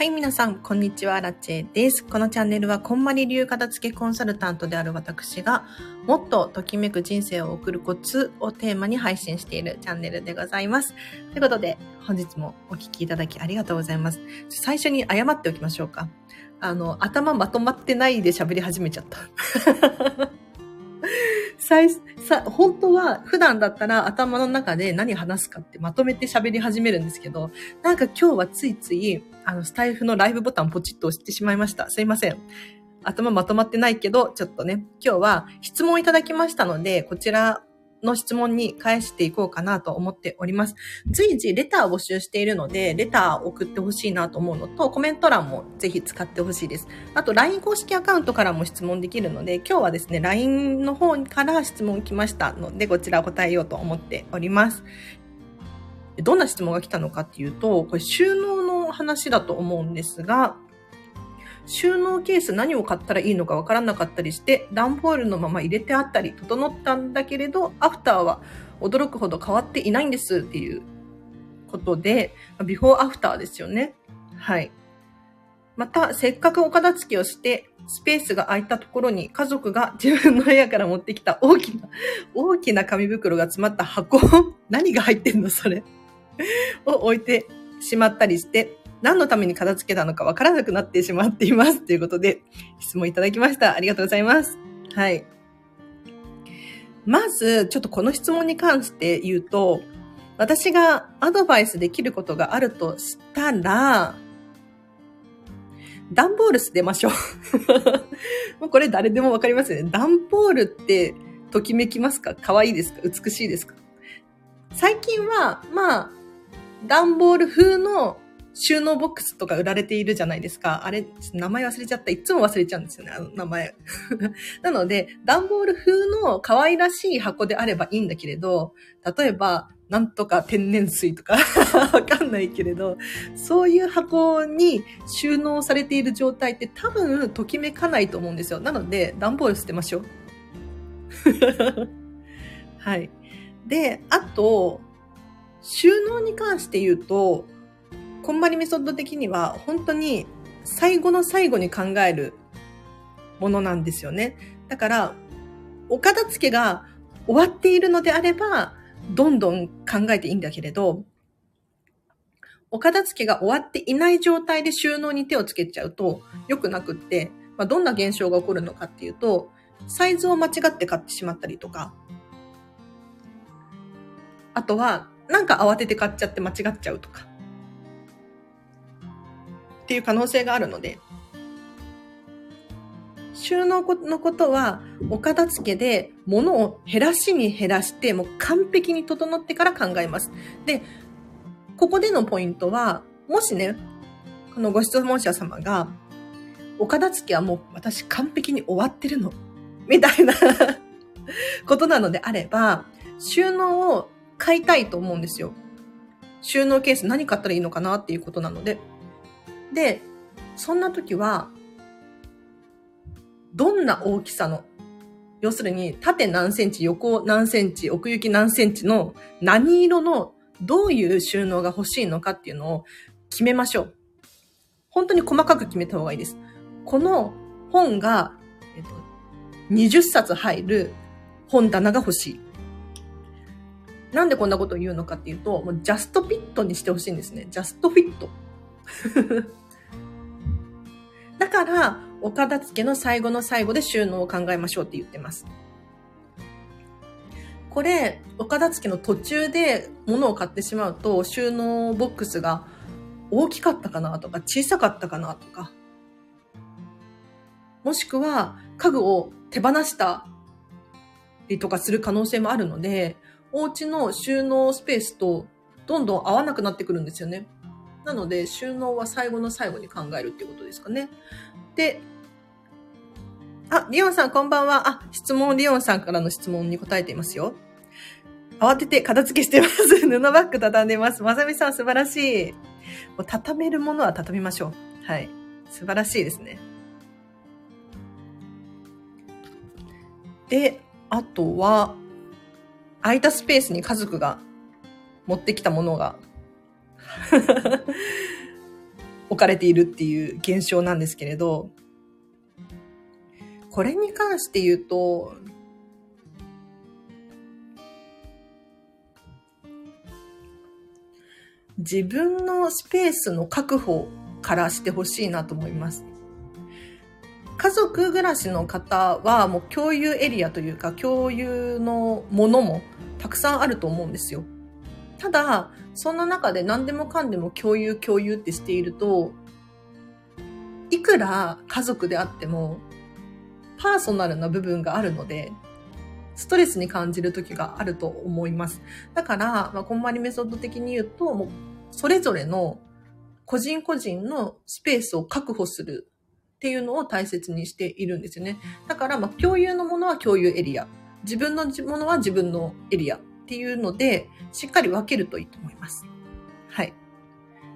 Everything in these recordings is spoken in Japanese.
はい、皆さん、こんにちは、ラチェです。このチャンネルは、こんまり流片付けコンサルタントである私が、もっとときめく人生を送るコツをテーマに配信しているチャンネルでございます。ということで、本日もお聴きいただきありがとうございます。最初に謝っておきましょうか。あの、頭まとまってないで喋り始めちゃった。際、さ、本当は普段だったら頭の中で何話すかってまとめて喋り始めるんですけど、なんか今日はついつい、あの、スタイフのライブボタンポチッと押してしまいました。すいません。頭まとまってないけど、ちょっとね、今日は質問いただきましたので、こちらの質問に返していこうかなと思っております。随時レターを募集しているので、レターを送ってほしいなと思うのと、コメント欄もぜひ使ってほしいです。あと、LINE 公式アカウントからも質問できるので、今日はですね、LINE の方から質問来ましたので、こちら答えようと思っております。どんな質問が来たのかっていうと、これ収納の話だと思うんですが、収納ケース何を買ったらいいのかわからなかったりして、段ボールのまま入れてあったり、整ったんだけれど、アフターは驚くほど変わっていないんですっていうことで、ビフォーアフターですよね。はい。また、せっかくお片付けをして、スペースが空いたところに家族が自分の部屋から持ってきた大きな、大きな紙袋が詰まった箱、何が入ってんのそれ？を置いてしまったりして、何のために片付けたのかわからなくなってしまっています。ということで、質問いただきました。ありがとうございます。はい。まず、ちょっとこの質問に関して言うと、私がアドバイスできることがあるとしたら、段ボール捨てましょう。もうこれ誰でもわかりますよね。段ボールってときめきますか？可愛いですか？美しいですか？最近は、まあ、段ボール風の収納ボックスとか売られているじゃないですか。あれ、名前忘れちゃった。いつも忘れちゃうんですよね、あの名前。なので、段ボール風の可愛らしい箱であればいいんだけれど、例えば、なんとか天然水とか わかんないけれど、そういう箱に収納されている状態って多分ときめかないと思うんですよ。なので、段ボール捨てましょう。はい。で、あと、収納に関して言うと、こんまりメソッド的には本当に最後の最後に考えるものなんですよね。だから、お片付けが終わっているのであれば、どんどん考えていいんだけれど、お片付けが終わっていない状態で収納に手をつけちゃうと良くなくって、まあ、どんな現象が起こるのかっていうと、サイズを間違って買ってしまったりとか、あとは、なんか慌てて買っちゃって間違っちゃうとか、っていう可能性があるので、収納のことは、お片付けで物を減らしに減らして、もう完璧に整ってから考えます。で、ここでのポイントは、もしね、このご質問者様が、お片付けはもう私完璧に終わってるの、みたいな ことなのであれば、収納を買いたいと思うんですよ。収納ケース何買ったらいいのかなっていうことなので。で、そんな時は、どんな大きさの、要するに縦何センチ、横何センチ、奥行き何センチの何色のどういう収納が欲しいのかっていうのを決めましょう。本当に細かく決めた方がいいです。この本が、えっと、20冊入る本棚が欲しい。なんでこんなことを言うのかっていうと、もうジャストフィットにしてほしいんですね。ジャストフィット。だから、お片付けの最後の最後で収納を考えましょうって言ってます。これ、お片付けの途中で物を買ってしまうと、収納ボックスが大きかったかなとか、小さかったかなとか、もしくは家具を手放したりとかする可能性もあるので、お家の収納スペースとどんどん合わなくなってくるんですよね。なので、収納は最後の最後に考えるっていうことですかね。で、あ、リオンさんこんばんは。あ、質問、リオンさんからの質問に答えていますよ。慌てて片付けしてます。布バッグ畳んでます。まさみさん素晴らしい。もう畳めるものは畳みましょう。はい。素晴らしいですね。で、あとは、空いたスペースに家族が持ってきたものが 置かれているっていう現象なんですけれど、これに関して言うと、自分のスペースの確保からしてほしいなと思います。家族暮らしの方はもう共有エリアというか共有のものもたくさんあると思うんですよ。ただ、そんな中で何でもかんでも共有共有ってしていると、いくら家族であってもパーソナルな部分があるので、ストレスに感じる時があると思います。だから、まあ、こんまりメソッド的に言うと、もう、それぞれの個人個人のスペースを確保するっていうのを大切にしているんですよね。だから、まあ、共有のものは共有エリア。自分のものは自分のエリアっていうので、しっかり分けるといいと思います。はい。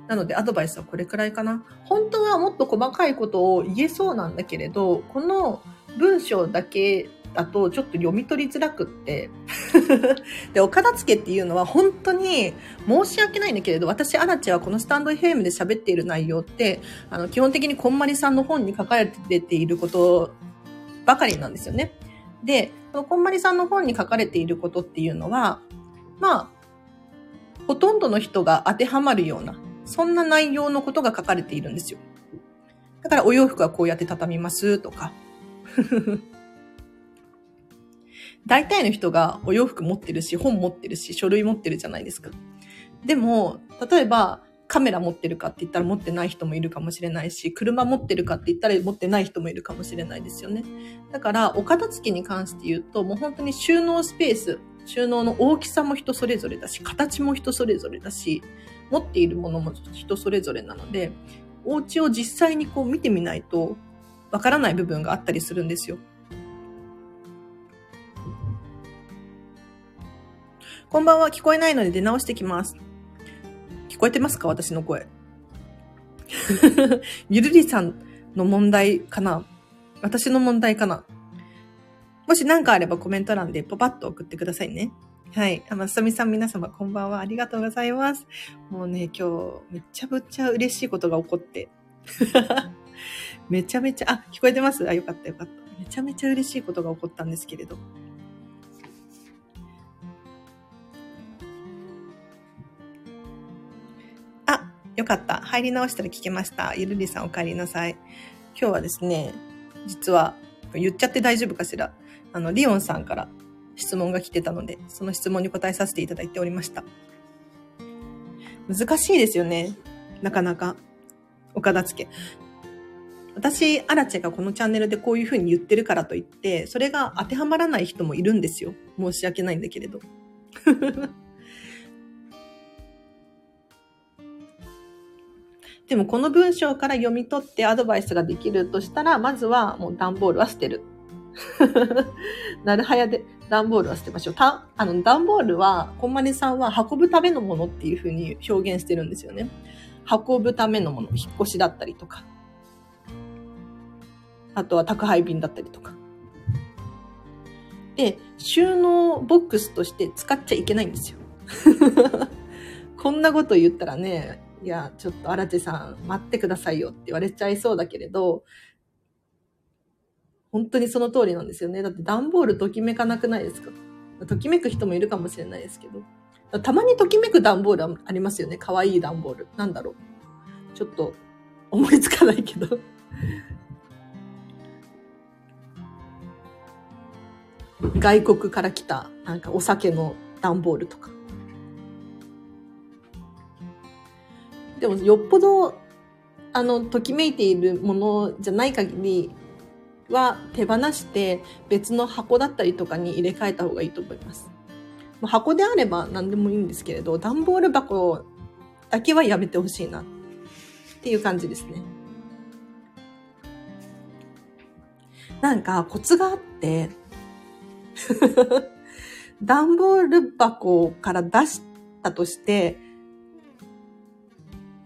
なのでアドバイスはこれくらいかな。本当はもっと細かいことを言えそうなんだけれど、この文章だけだとちょっと読み取りづらくって で、お片付けっていうのは本当に申し訳ないんだけれど、私、アラチはこのスタンド FM で喋っている内容って、あの、基本的にこんまりさんの本に書かれていることばかりなんですよね。で、このこんまりさんの本に書かれていることっていうのは、まあ、ほとんどの人が当てはまるような、そんな内容のことが書かれているんですよ。だからお洋服はこうやって畳みますとか、大体の人がお洋服持ってるし、本持ってるし、書類持ってるじゃないですか。でも、例えば、カメラ持ってるかって言ったら持ってない人もいるかもしれないし、車持ってるかって言ったら持ってない人もいるかもしれないですよね。だから、お片付けに関して言うと、もう本当に収納スペース、収納の大きさも人それぞれだし、形も人それぞれだし、持っているものも人それぞれなので、お家を実際にこう見てみないと、わからない部分があったりするんですよ。こんばんは、聞こえないので出直してきます。聞こえてますか？私の声。ゆるりさんの問題かな？私の問題かな？もし何かあればコメント欄でポパッと送ってくださいね。はい。あ、まさみさん皆様こんばんは。ありがとうございます。もうね、今日めちゃくちゃ嬉しいことが起こって。めちゃめちゃ、あ、聞こえてます？あ、よかったよかった。めちゃめちゃ嬉しいことが起こったんですけれど。よかった。入り直したら聞けました。ゆるりさんお帰りなさい。今日はですね、実は、言っちゃって大丈夫かしら。あの、リオンさんから質問が来てたので、その質問に答えさせていただいておりました。難しいですよね。なかなか。お片付け。私、アラチェがこのチャンネルでこういうふうに言ってるからといって、それが当てはまらない人もいるんですよ。申し訳ないんだけれど。でもこの文章から読み取ってアドバイスができるとしたら、まずはもう段ボールは捨てる。なるはやで段ボールは捨てましょう。た、あの、段ボールは、こんまりさんは運ぶためのものっていうふうに表現してるんですよね。運ぶためのもの、引っ越しだったりとか。あとは宅配便だったりとか。で、収納ボックスとして使っちゃいけないんですよ。こんなこと言ったらね、いや、ちょっと荒地さん待ってくださいよって言われちゃいそうだけれど、本当にその通りなんですよね。だって段ボールときめかなくないですか？ときめく人もいるかもしれないですけど。たまにときめく段ボールありますよね。かわいい段ボール。なんだろう。ちょっと思いつかないけど。外国から来た、なんかお酒の段ボールとか。でも、よっぽど、あの、ときめいているものじゃない限りは手放して別の箱だったりとかに入れ替えた方がいいと思います。箱であれば何でもいいんですけれど、段ボール箱だけはやめてほしいなっていう感じですね。なんかコツがあって、段ボール箱から出したとして、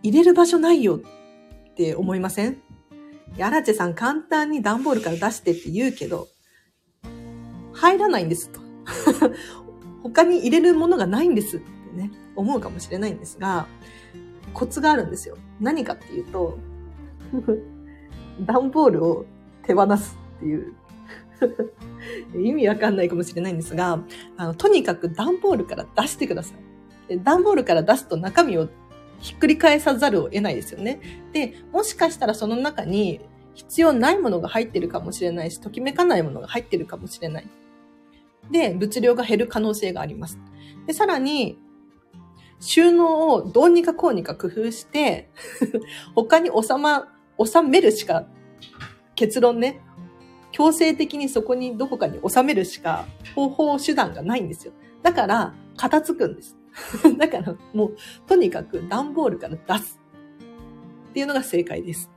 入れる場所ないよって思いません？やらちさん簡単に段ボールから出してって言うけど、入らないんですと。他に入れるものがないんですってね、思うかもしれないんですが、コツがあるんですよ。何かっていうと、段ボールを手放すっていう 意味わかんないかもしれないんですが、あの、とにかく段ボールから出してください。段ボールから出すと中身をひっくり返さざるを得ないですよね。で、もしかしたらその中に必要ないものが入ってるかもしれないし、ときめかないものが入ってるかもしれない。で、物量が減る可能性があります。で、さらに、収納をどうにかこうにか工夫して 他に収ま、収めるしか、結論ね、強制的にそこにどこかに収めるしか方法手段がないんですよ。だから、片付くんです。だから、もう、とにかく段ボールから出す。っていうのが正解です。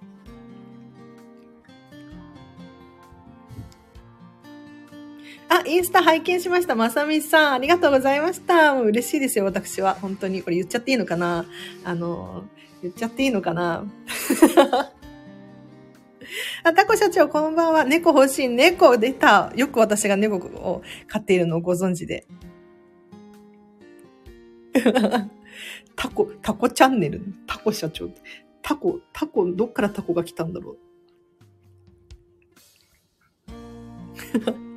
あ、インスタ拝見しました。まさみさん、ありがとうございました。もう嬉しいですよ、私は。本当に。これ言っちゃっていいのかな？あの、言っちゃっていいのかな？あ、タコ社長、こんばんは。猫欲しい。猫出た。よく私が猫を飼っているのをご存知で。タコ、タコチャンネル？タコ社長。タコ、タコ、どっからタコが来たんだろう？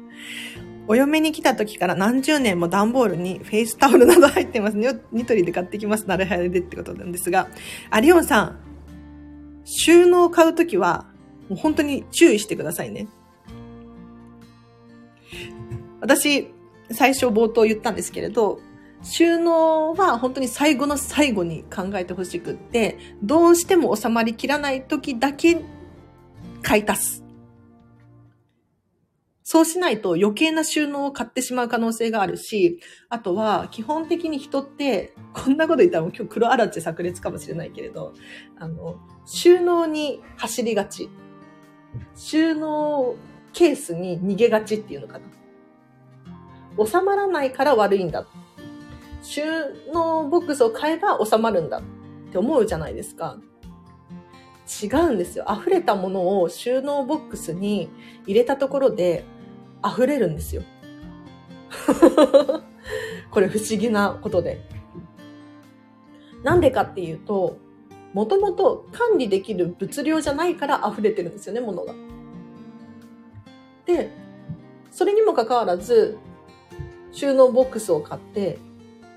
お嫁に来た時から何十年も段ボールにフェイスタオルなど入ってますね。ニトリで買ってきます。なるはやでってことなんですが。アリオンさん、収納を買うときは、もう本当に注意してくださいね。私、最初冒頭言ったんですけれど、収納は本当に最後の最後に考えてほしくって、どうしても収まりきらない時だけ買い足す。そうしないと余計な収納を買ってしまう可能性があるし、あとは基本的に人って、こんなこと言ったら今日黒あらち炸裂かもしれないけれど、あの、収納に走りがち。収納ケースに逃げがちっていうのかな。収まらないから悪いんだ。収納ボックスを買えば収まるんだって思うじゃないですか。違うんですよ。溢れたものを収納ボックスに入れたところで溢れるんですよ。これ不思議なことで。なんでかっていうと、もともと管理できる物量じゃないから溢れてるんですよね、物が。で、それにもかかわらず、収納ボックスを買って、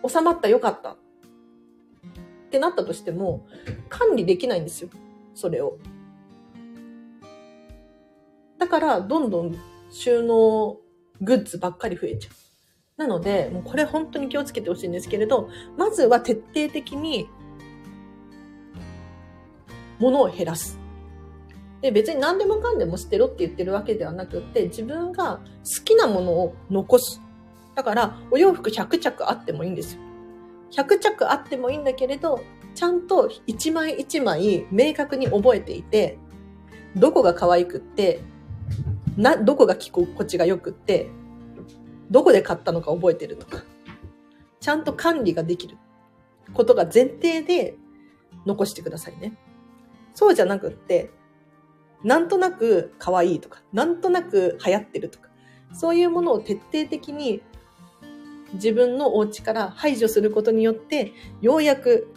収まったよかったってなったとしても、管理できないんですよ。それを。だから、どんどん収納グッズばっかり増えちゃう。なので、もうこれ本当に気をつけてほしいんですけれど、まずは徹底的に物を減らす。で、別に何でもかんでも捨てろって言ってるわけではなくって、自分が好きなものを残す。だから、お洋服100着あってもいいんですよ。100着あってもいいんだけれど、ちゃんと一枚一枚明確に覚えていて、どこが可愛くって、な、どこが着心地が良くって、どこで買ったのか覚えてるとか、ちゃんと管理ができることが前提で残してくださいね。そうじゃなくって、なんとなく可愛いとか、なんとなく流行ってるとか、そういうものを徹底的に自分のお家から排除することによって、ようやく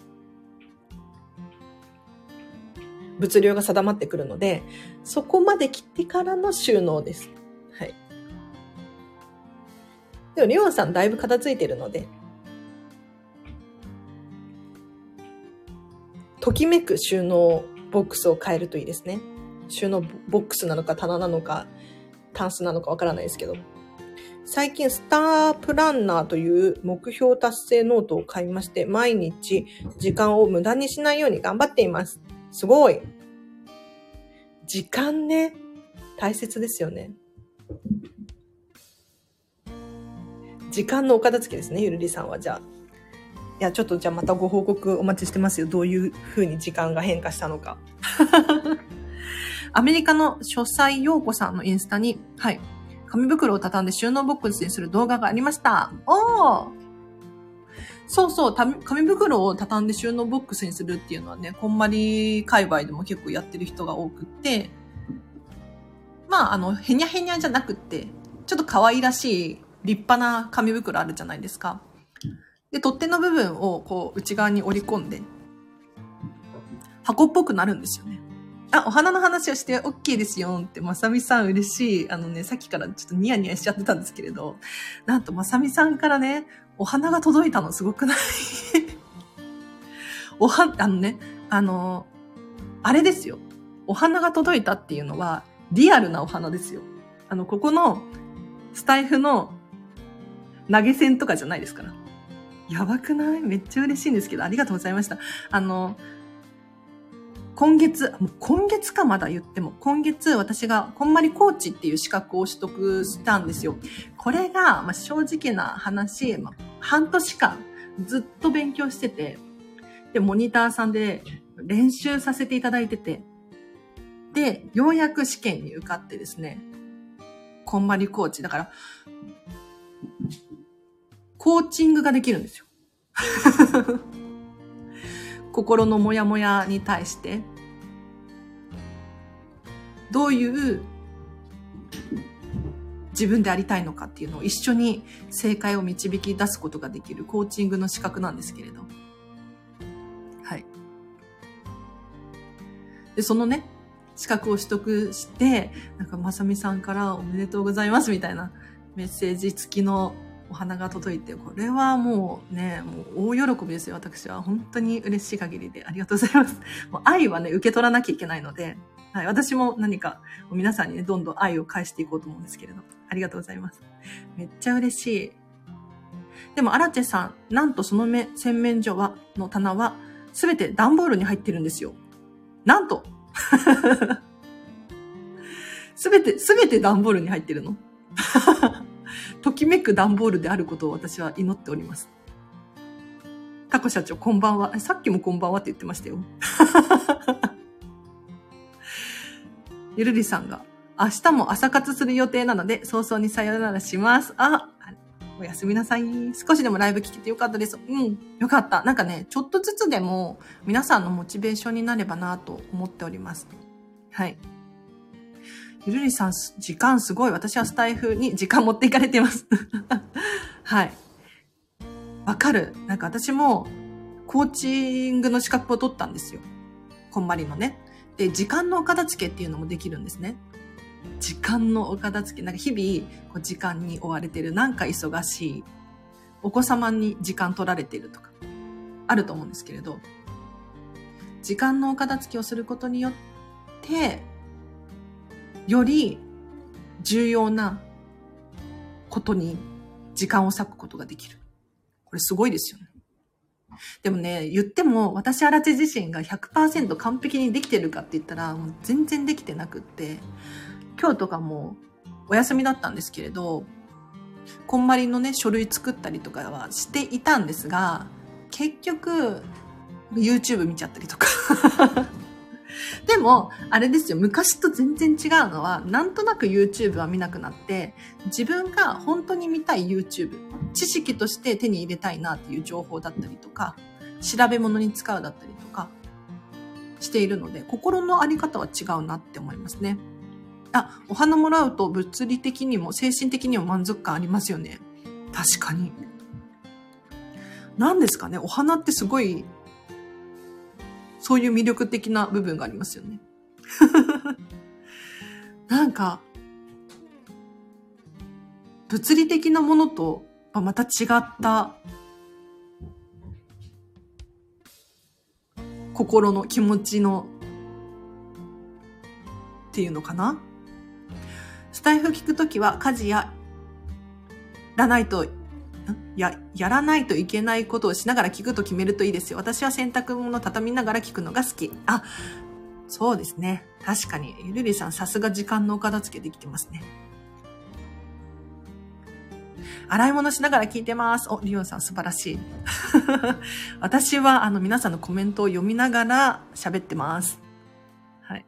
物量が定まってくるので、そこまで切ってからの収納です。はい。でも、リオンさんだいぶ片付いてるので、ときめく収納ボックスを変えるといいですね。収納ボックスなのか棚なのか、タンスなのかわからないですけど。最近、スタープランナーという目標達成ノートを買いまして、毎日時間を無駄にしないように頑張っています。すごい。時間ね、大切ですよね。時間のお片付けですね、ゆるりさんは。じゃあ。いや、ちょっとじゃあまたご報告お待ちしてますよ。どういう風に時間が変化したのか。アメリカの書斎陽子さんのインスタに、はい。紙袋を畳んで収納ボックスにする動画がありました。おーそうそう、紙袋を畳んで収納ボックスにするっていうのはね、こんまり界隈でも結構やってる人が多くって、まあ、あの、へにゃへにゃじゃなくって、ちょっと可愛らしい立派な紙袋あるじゃないですか。で、取っ手の部分をこう内側に折り込んで、箱っぽくなるんですよね。あ、お花の話をして OK ですよって、まさみさん嬉しい。あのね、さっきからちょっとニヤニヤしちゃってたんですけれど、なんとまさみさんからね、お花が届いたのすごくない？おは、あのね、あの、あれですよ。お花が届いたっていうのは、リアルなお花ですよ。あの、ここの、スタイフの投げ銭とかじゃないですから。やばくない？めっちゃ嬉しいんですけど、ありがとうございました。あの、今月、もう今月かまだ言っても、今月私がこんまりコーチっていう資格を取得したんですよ。これが、まあ、正直な話、まあ、半年間ずっと勉強してて、で、モニターさんで練習させていただいてて、で、ようやく試験に受かってですね、こんまりコーチ。だから、コーチングができるんですよ。心のモヤモヤに対して、どういう自分でありたいのかっていうのを一緒に正解を導き出すことができるコーチングの資格なんですけれど。はい。で、そのね、資格を取得して、なんかまさみさんからおめでとうございますみたいなメッセージ付きのお花が届いて、これはもうね、もう大喜びですよ、私は。本当に嬉しい限りでありがとうございます。もう愛はね、受け取らなきゃいけないので、はい、私も何か皆さんにね、どんどん愛を返していこうと思うんですけれど、ありがとうございます。めっちゃ嬉しい。でも、アラチェさん、なんとその目、洗面所は、の棚は、すべて段ボールに入ってるんですよ。なんと すべて、すべて段ボールに入ってるの ときめく段ボールであることを私は祈っております。タコ社長、こんばんは。さっきもこんばんはって言ってましたよ。ゆるりさんが、明日も朝活する予定なので、早々にさよならします。あ、おやすみなさい。少しでもライブ聞けてよかったです。うん、よかった。なんかね、ちょっとずつでも皆さんのモチベーションになればなと思っております。はい。ゆるりさん、時間すごい。私はスタイフに時間持っていかれてます。はい。わかる。なんか私も、コーチングの資格を取ったんですよ。こんまりのね。で、時間のお片付けっていうのもできるんですね。時間のお片付け。なんか日々、こう時間に追われてる。なんか忙しい。お子様に時間取られてるとか、あると思うんですけれど、時間のお片付けをすることによって、より重要なことに時間を割くことができる。これすごいですよね。でもね、言っても私荒地自身が100%完璧にできてるかって言ったらもう全然できてなくって、今日とかもお休みだったんですけれど、こんまりのね、書類作ったりとかはしていたんですが、結局、YouTube 見ちゃったりとか でも、あれですよ、昔と全然違うのは、なんとなく YouTube は見なくなって、自分が本当に見たい YouTube、知識として手に入れたいなっていう情報だったりとか、調べ物に使うだったりとか、しているので、心のあり方は違うなって思いますね。あ、お花もらうと物理的にも精神的にも満足感ありますよね。確かに。何ですかねお花ってすごいそういう魅力的な部分がありますよね。なんか、物理的なものとまた違った心の気持ちのっていうのかな？スタイフ聞くときは家事やらないとや、やらないといけないことをしながら聞くと決めるといいですよ。私は洗濯物畳みながら聞くのが好き。あ、そうですね。確かに。ゆるりさん、さすが時間のお片付けできてますね。洗い物しながら聞いてます。お、リオンさん素晴らしい。私は、あの、皆さんのコメントを読みながら喋ってます。はい。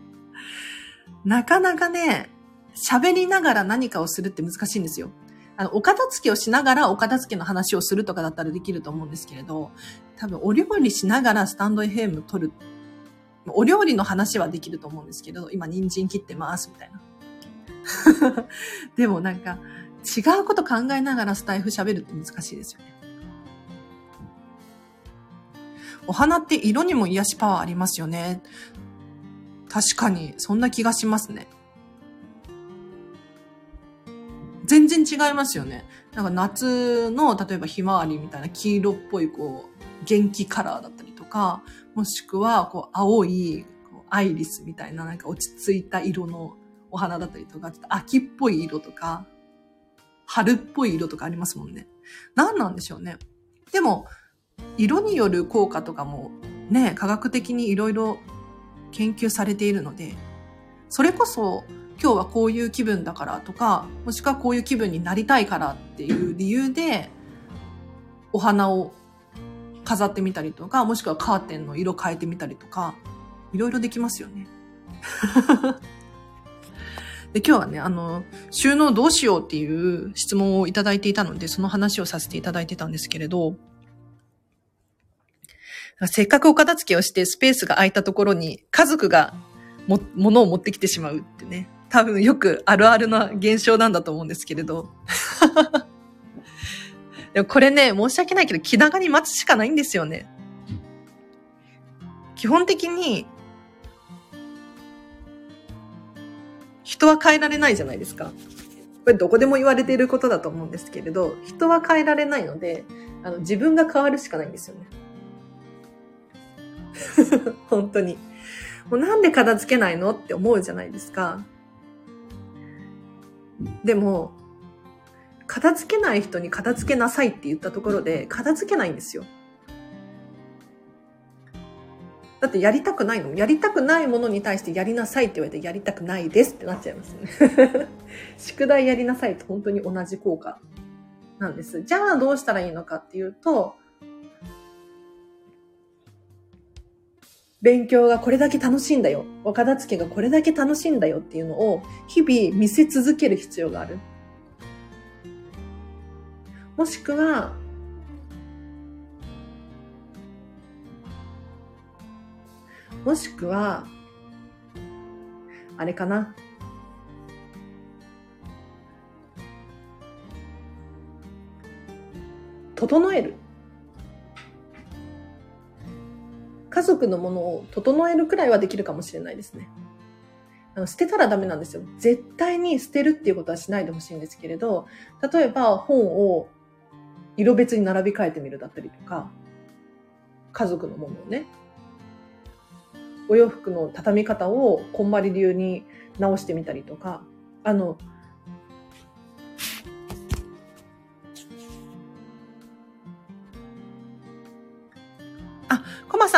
なかなかね、喋りながら何かをするって難しいんですよ。あの、お片付けをしながらお片付けの話をするとかだったらできると思うんですけれど、多分お料理しながらスタンド FM 取る。お料理の話はできると思うんですけど、今人参切ってます、みたいな。でもなんか、違うこと考えながらスタイフ喋るって難しいですよね。お花って色にも癒しパワーありますよね。確かに、そんな気がしますね。全然違いますよね。なんか夏の、例えばひまわりみたいな黄色っぽい、こう、元気カラーだったりとか、もしくは、こう、青い、こうアイリスみたいな、なんか落ち着いた色のお花だったりとか、ちょっと秋っぽい色とか、春っぽい色とかありますもんね。何なんでしょうね。でも、色による効果とかもね、科学的にいろいろ研究されているので、それこそ今日はこういう気分だからとか、もしくはこういう気分になりたいからっていう理由で、お花を飾ってみたりとか、もしくはカーテンの色変えてみたりとか、いろいろできますよね。で、今日はね、あの、収納どうしようっていう質問をいただいていたので、その話をさせていただいてたんですけれど、せっかくお片付けをしてスペースが空いたところに家族がも、物を持ってきてしまうってね。多分よくあるあるな現象なんだと思うんですけれど。でもこれね、申し訳ないけど気長に待つしかないんですよね。基本的に人は変えられないじゃないですか。これどこでも言われていることだと思うんですけれど、人は変えられないので、あの自分が変わるしかないんですよね。本当に。もうなんで片付けないのって思うじゃないですか。でも、片付けない人に片付けなさいって言ったところで、片付けないんですよ。だってやりたくないのやりたくないものに対してやりなさいって言われてやりたくないですってなっちゃいますね。宿題やりなさいと本当に同じ効果なんです。じゃあどうしたらいいのかっていうと、勉強がこれだけ楽しいんだよ。お片付けがこれだけ楽しいんだよっていうのを日々見せ続ける必要がある。もしくは、もしくは、あれかな。整える。家族のものを整えるくらいはできるかもしれないですね。あの捨てたらダメなんですよ。絶対に捨てるっていうことはしないでほしいんですけれど、例えば本を色別に並び替えてみるだったりとか、家族のものをね、お洋服の畳み方をこんまり流に直してみたりとか、あの、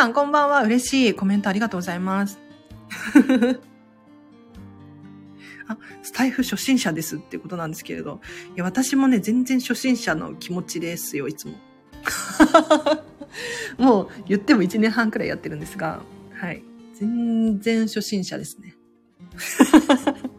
さんこんばんは。嬉しいコメントありがとうございます。あ、スタイフ初心者ですってことなんですけれど。いや、私もね、全然初心者の気持ちですよ、いつも。もう言っても1年半くらいやってるんですが、はい。全然初心者ですね。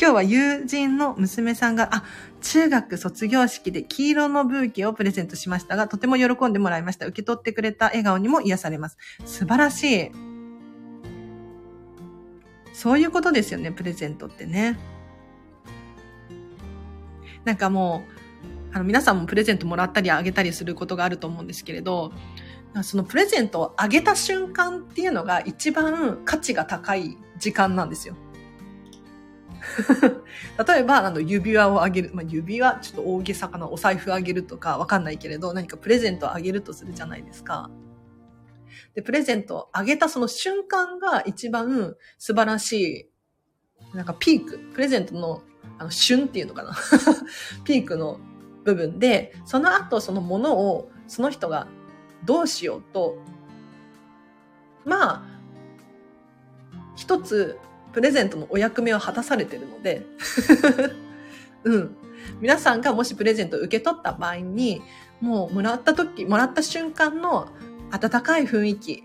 今日は友人の娘さんが、あ、中学卒業式で黄色のブーケをプレゼントしましたが、とても喜んでもらいました。受け取ってくれた笑顔にも癒されます。素晴らしい。そういうことですよね、プレゼントってね。なんかもう、あの皆さんもプレゼントもらったりあげたりすることがあると思うんですけれど、そのプレゼントをあげた瞬間っていうのが一番価値が高い時間なんですよ。例えば、あの、指輪をあげる。まあ、指輪、ちょっと大げさかな、お財布あげるとか、わかんないけれど、何かプレゼントあげるとするじゃないですか。で、プレゼントあげたその瞬間が一番素晴らしい、なんかピーク、プレゼントの、あの、旬っていうのかな。ピークの部分で、その後そのものを、その人がどうしようと、まあ、一つ、プレゼントのお役目を果たされてるので、うん。皆さんがもしプレゼントを受け取った場合に、もうもらった時、もらった瞬間の温かい雰囲気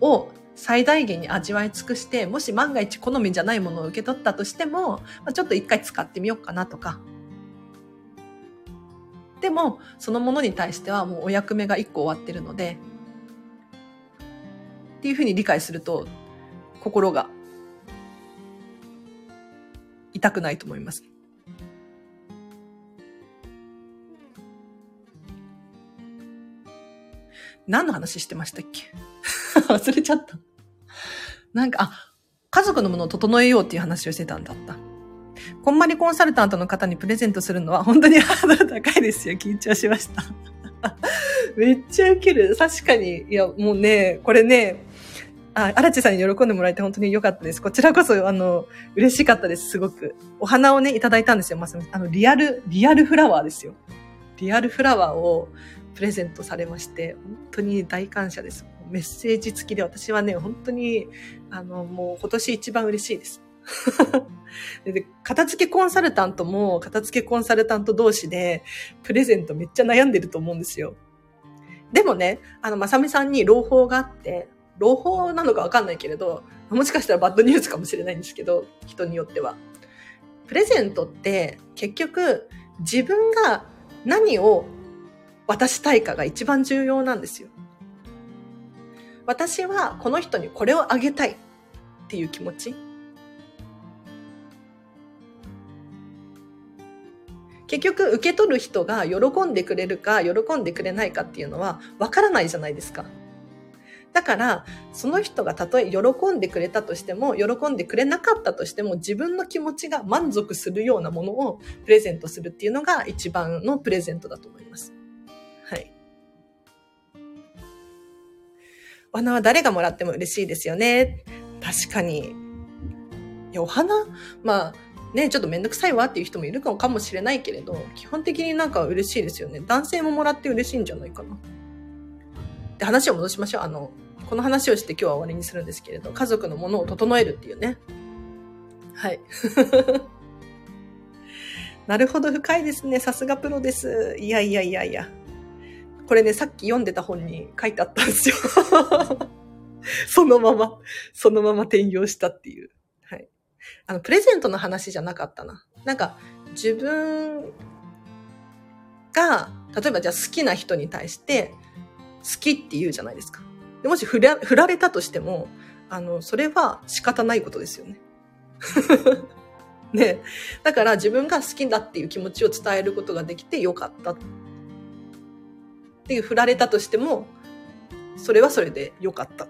を最大限に味わい尽くして、もし万が一好みじゃないものを受け取ったとしても、ちょっと一回使ってみようかなとか。でも、そのものに対してはもうお役目が一個終わってるので、っていうふうに理解すると、心が痛くないと思います。何の話してましたっけ？忘れちゃった。なんか、あ、家族のものを整えようっていう話をしてたんだった。こんまりコンサルタントの方にプレゼントするのは本当に ハードル高いですよ。緊張しました。めっちゃウケる。確かに。いや、もうね、これね、あ、荒地さんに喜んでもらえて本当に良かったです。こちらこそ、あの、嬉しかったです、すごく。お花をね、いただいたんですよ、まさみ。あの、リアル、リアルフラワーですよ。リアルフラワーをプレゼントされまして、本当に大感謝です。メッセージ付きで私はね、本当に、あの、もう今年一番嬉しいです。で片付けコンサルタントも片付けコンサルタント同士でプレゼントめっちゃ悩んでると思うんですよ。でもね、あの、まさみさんに朗報があって、朗報なのかわかんないけれど、もしかしたらバッドニュースかもしれないんですけど、人によっては。プレゼントって結局自分が何を渡したいかが一番重要なんですよ。私はこの人にこれをあげたいっていう気持ち。結局受け取る人が喜んでくれるか喜んでくれないかっていうのはわからないじゃないですか。だから、その人がたとえ喜んでくれたとしても、喜んでくれなかったとしても、自分の気持ちが満足するようなものをプレゼントするっていうのが一番のプレゼントだと思います。はい。お花は誰がもらっても嬉しいですよね。確かに。いや、お花？まあ、ね、ちょっとめんどくさいわっていう人もいるかもしれないけれど、基本的になんか嬉しいですよね。男性ももらって嬉しいんじゃないかな。で、話を戻しましょう。あの、この話をして今日は終わりにするんですけれど、家族のものを整えるっていうね。はい。なるほど、深いですね。さすがプロです。いやいやいやいや。これね、さっき読んでた本に書いてあったんですよ。そのまま、そのまま転用したっていう。はい。あの、プレゼントの話じゃなかったな。なんか、自分が、例えばじゃあ好きな人に対して、好きって言うじゃないですか。でもし振ら振られたとしても、あの、それは仕方ないことですよね。ね。だから自分が好きだっていう気持ちを伝えることができてよかった。っていう振られたとしても、それはそれでよかった。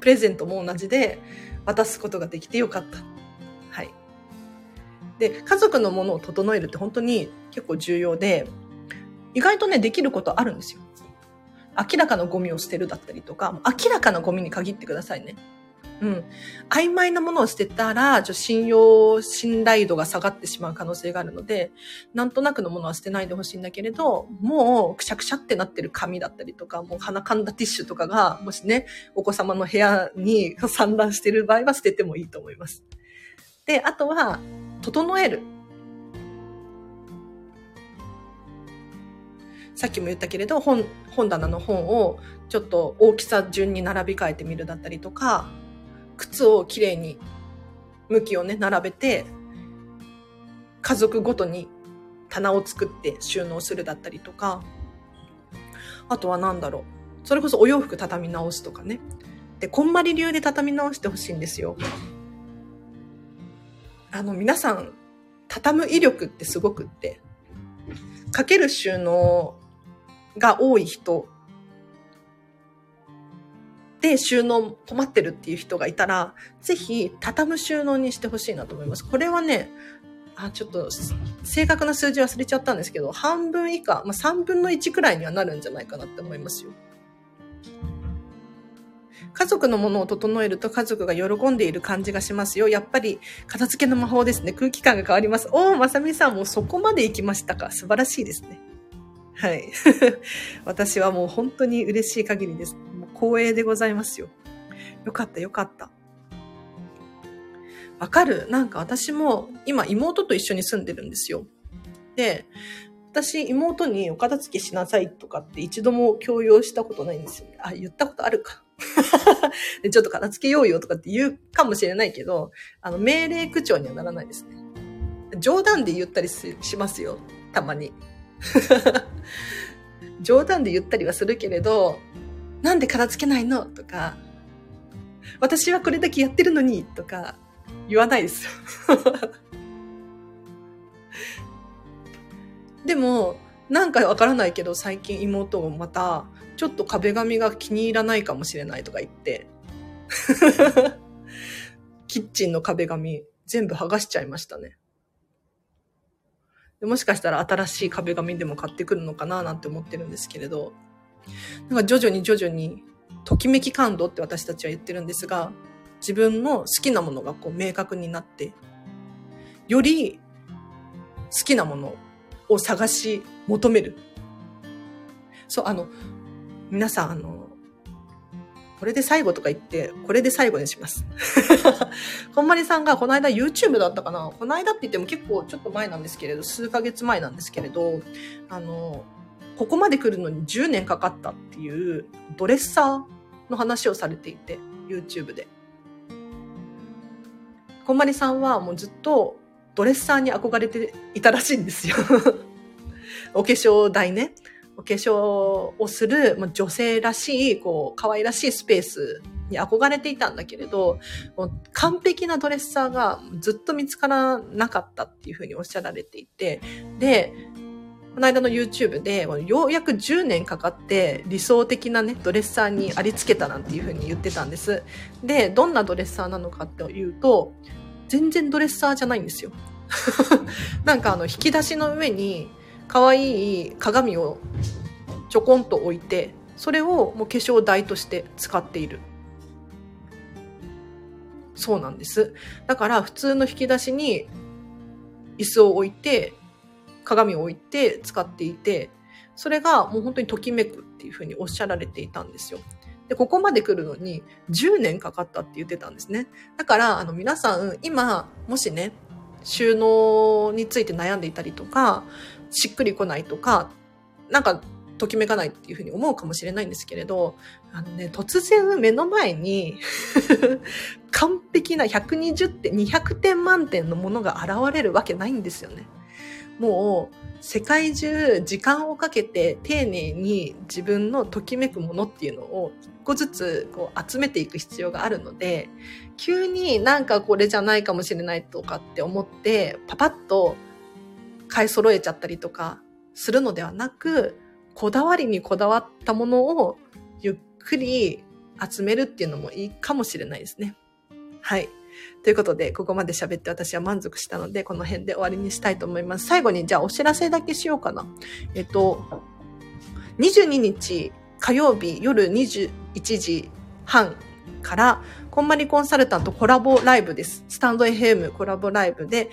プレゼントも同じで渡すことができてよかった。はい。で、家族のものを整えるって本当に結構重要で、意外とね、できることあるんですよ。明らかなゴミを捨てるだったりとか、明らかなゴミに限ってくださいね。うん。曖昧なものを捨てたら、ちょ信用、信頼度が下がってしまう可能性があるので、なんとなくのものは捨てないでほしいんだけれど、もうくしゃくしゃってなってる紙だったりとか、もう鼻かんだティッシュとかが、もしね、お子様の部屋に散乱してる場合は捨ててもいいと思います。で、あとは、整える。さっきも言ったけれど、本、本棚の本をちょっと大きさ順に並び替えてみるだったりとか、靴をきれいに向きをね、並べて、家族ごとに棚を作って収納するだったりとか、あとは何だろう。それこそお洋服畳み直すとかね。で、こんまり流で畳み直してほしいんですよ。あの、皆さん、畳む威力ってすごくって、かける収納が多い人で収納困ってるっていう人がいたら、ぜひ畳む収納にしてほしいなと思います。これはね、あ、ちょっと正確な数字忘れちゃったんですけど、半分以下、まあ、3分の1くらいにはなるんじゃないかなって思いますよ。家族のものを整えると家族が喜んでいる感じがしますよ。やっぱり片付けの魔法ですね。空気感が変わります。おー、まさみさんもそこまで行きましたか。素晴らしいですね。はい。私はもう本当に嬉しい限りです。もう光栄でございますよ。よかったよかった。わかる？なんか私も今妹と一緒に住んでるんですよ。で、私妹にお片付けしなさいとかって一度も強要したことないんですよ。あ、言ったことあるか。ちょっと片付けようよとかって言うかもしれないけど、あの、命令口調にはならないですね。冗談で言ったりしますよ。たまに。冗談で言ったりはするけれど、なんで片付けないの？とか、私はこれだけやってるのに？とか言わないです。でも、なんかわからないけど最近妹もまたちょっと壁紙が気に入らないかもしれないとか言って、キッチンの壁紙全部剥がしちゃいましたね。でもしかしたら新しい壁紙でも買ってくるのかななんて思ってるんですけれど、なんか徐々に徐々に、ときめき感度って私たちは言ってるんですが、自分の好きなものがこう明確になって、より好きなものを探し求める。そう、あの、皆さん、あの、これで最後とか言って、これで最後にします。こんまりさんがこの間 YouTube だったかな？この間って言っても結構ちょっと前なんですけれど、数ヶ月前なんですけれど、あの、ここまで来るのに10年かかったっていうドレッサーの話をされていて、YouTube で。こんまりさんはもうずっとドレッサーに憧れていたらしいんですよ。お化粧台ね。お化粧をするま女性らしい、こう、可愛らしいスペースに憧れていたんだけれど、もう完璧なドレッサーがずっと見つからなかったっていうふうにおっしゃられていて、で、この間の YouTube で、ようやく10年かかって理想的なね、ドレッサーにありつけたなんていうふうに言ってたんです。で、どんなドレッサーなのかっていうと、全然ドレッサーじゃないんですよ。なんかあの、引き出しの上に可愛い鏡をちょこんと置いて、それをもう化粧台として使っている。そうなんです。だから普通の引き出しに椅子を置いて、鏡を置いて使っていて、それがもう本当にときめくっていうふうにおっしゃられていたんですよ。で、ここまで来るのに10年かかったって言ってたんですね。だから、あの皆さん、今、もしね、収納について悩んでいたりとか、しっくりこないとか、なんか、ときめかないっていうふうに思うかもしれないんですけれど、あのね、突然目の前に 完璧な120点、200点満点のものが現れるわけないんですよね。もう、世界中時間をかけて丁寧に自分のときめくものっていうのを一個ずつこう集めていく必要があるので、急になんかこれじゃないかもしれないとかって思って、パパッと買い揃えちゃったりとかするのではなく、こだわりにこだわったものをゆっくり集めるっていうのもいいかもしれないですね。はい。ということで、ここまで喋って私は満足したので、この辺で終わりにしたいと思います。最後に、じゃあお知らせだけしようかな。えっと、22日火曜日夜21時半から、こんまりコンサルタントコラボライブです。スタンド FM コラボライブで、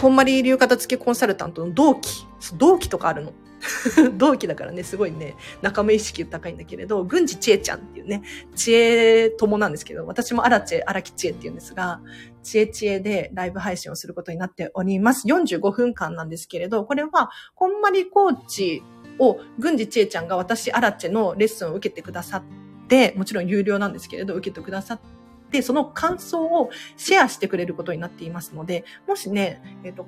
こんまり流片付けコンサルタントの同期、同期とかあるの。同期だからね、すごいね、仲間意識高いんだけれど、郡司千恵ちゃんっていうね、知恵友なんですけど、私も荒知恵、荒木知恵って言うんですが、知恵知恵でライブ配信をすることになっております。45分間なんですけれど、これは、こんまりコーチを、郡司千恵ちゃんが私、荒知恵のレッスンを受けてくださって、もちろん有料なんですけれど、受けてくださって、でその感想をシェアしてくれることになっていますので、もしね、えっ、と、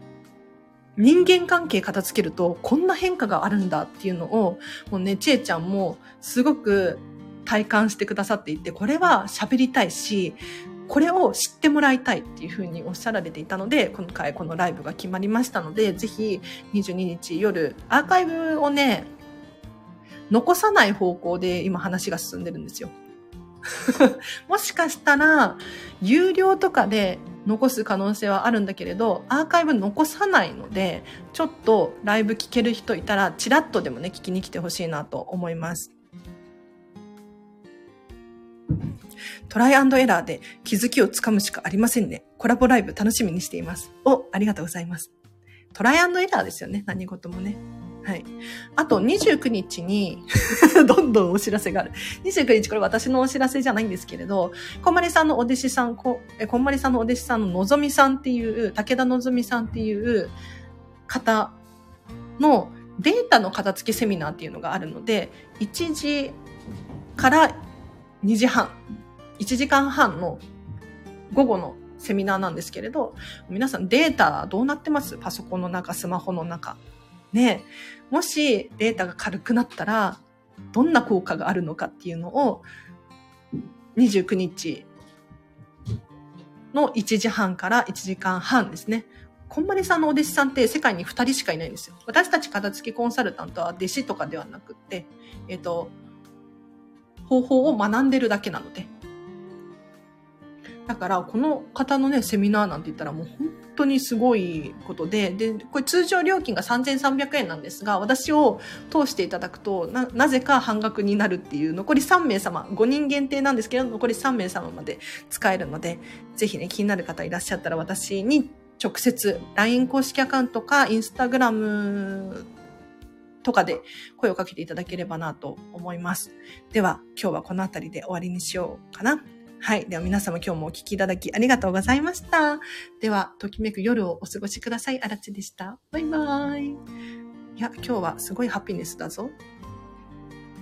人間関係片付けるとこんな変化があるんだっていうのを、もうね、ちえちゃんもすごく体感してくださっていて、これは喋りたいし、これを知ってもらいたいっていうふうにおっしゃられていたので、今回このライブが決まりましたので、ぜひ22日夜、アーカイブをね、残さない方向で今話が進んでるんですよ。もしかしたら、有料とかで残す可能性はあるんだけれど、アーカイブ残さないので、ちょっとライブ聞ける人いたら、チラッとでもね、聞きに来てほしいなと思います。トライアンドエラーで気づきをつかむしかありませんね。コラボライブ楽しみにしています。お、ありがとうございます。トライアンドエラーですよね。何事もね。はい。あと29日に、どんどんお知らせがある。29日、これ私のお知らせじゃないんですけれど、こんまりさんのお弟子さん、こえこんまりさんのお弟子さんののぞみさんっていう、武田のぞみさんっていう方のデータの片付けセミナーっていうのがあるので、1時から2時半、1時間半の午後のセミナーなんですけれど、皆さんデータどうなってます？パソコンの中、スマホの中。ねもしデータが軽くなったら、どんな効果があるのかっていうのを、29日の1時半から1時間半ですね。こんまりさんのお弟子さんって世界に2人しかいないんですよ。私たち片付けコンサルタントは弟子とかではなくって、えっ、ー、と、方法を学んでるだけなので。だから、この方のね、セミナーなんて言ったらもう本当にすごいことで、で、これ通常料金が3300円なんですが、私を通していただくと、な、なぜか半額になるっていう、残り3名様、5人限定なんですけど、残り3名様まで使えるので、ぜひね、気になる方いらっしゃったら私に直接 LINE 公式アカウントか Instagram とかで声をかけていただければなと思います。では、今日はこの辺りで終わりにしようかな。はい。では皆様今日もお聴きいただきありがとうございました。では、ときめく夜をお過ごしください。あらちでした。バイバーイ。いや、今日はすごいハピネスだぞ。